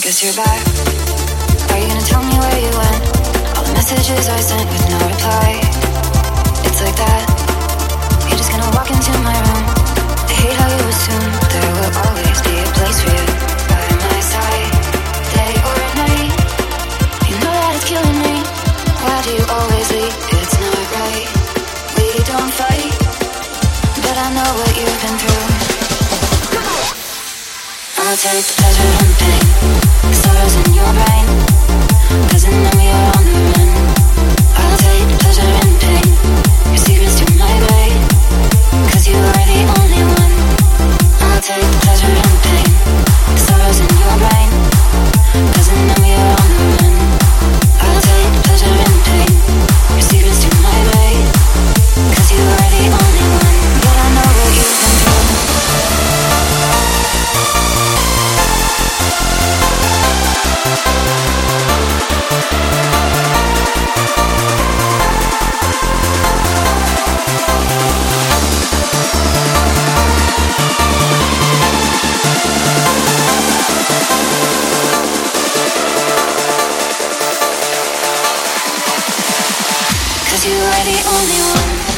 I guess you're back. Are you gonna tell me where you went? All the messages I sent with no reply. It's like that. You're just gonna walk into my room. I hate how you assume there will always be a place for you by my side, day or night. You know that it's killing me. Why do you always leave? It's not right. We don't fight, but I know what you've been through. I'll take the pleasure in pain. Cause you are the only one.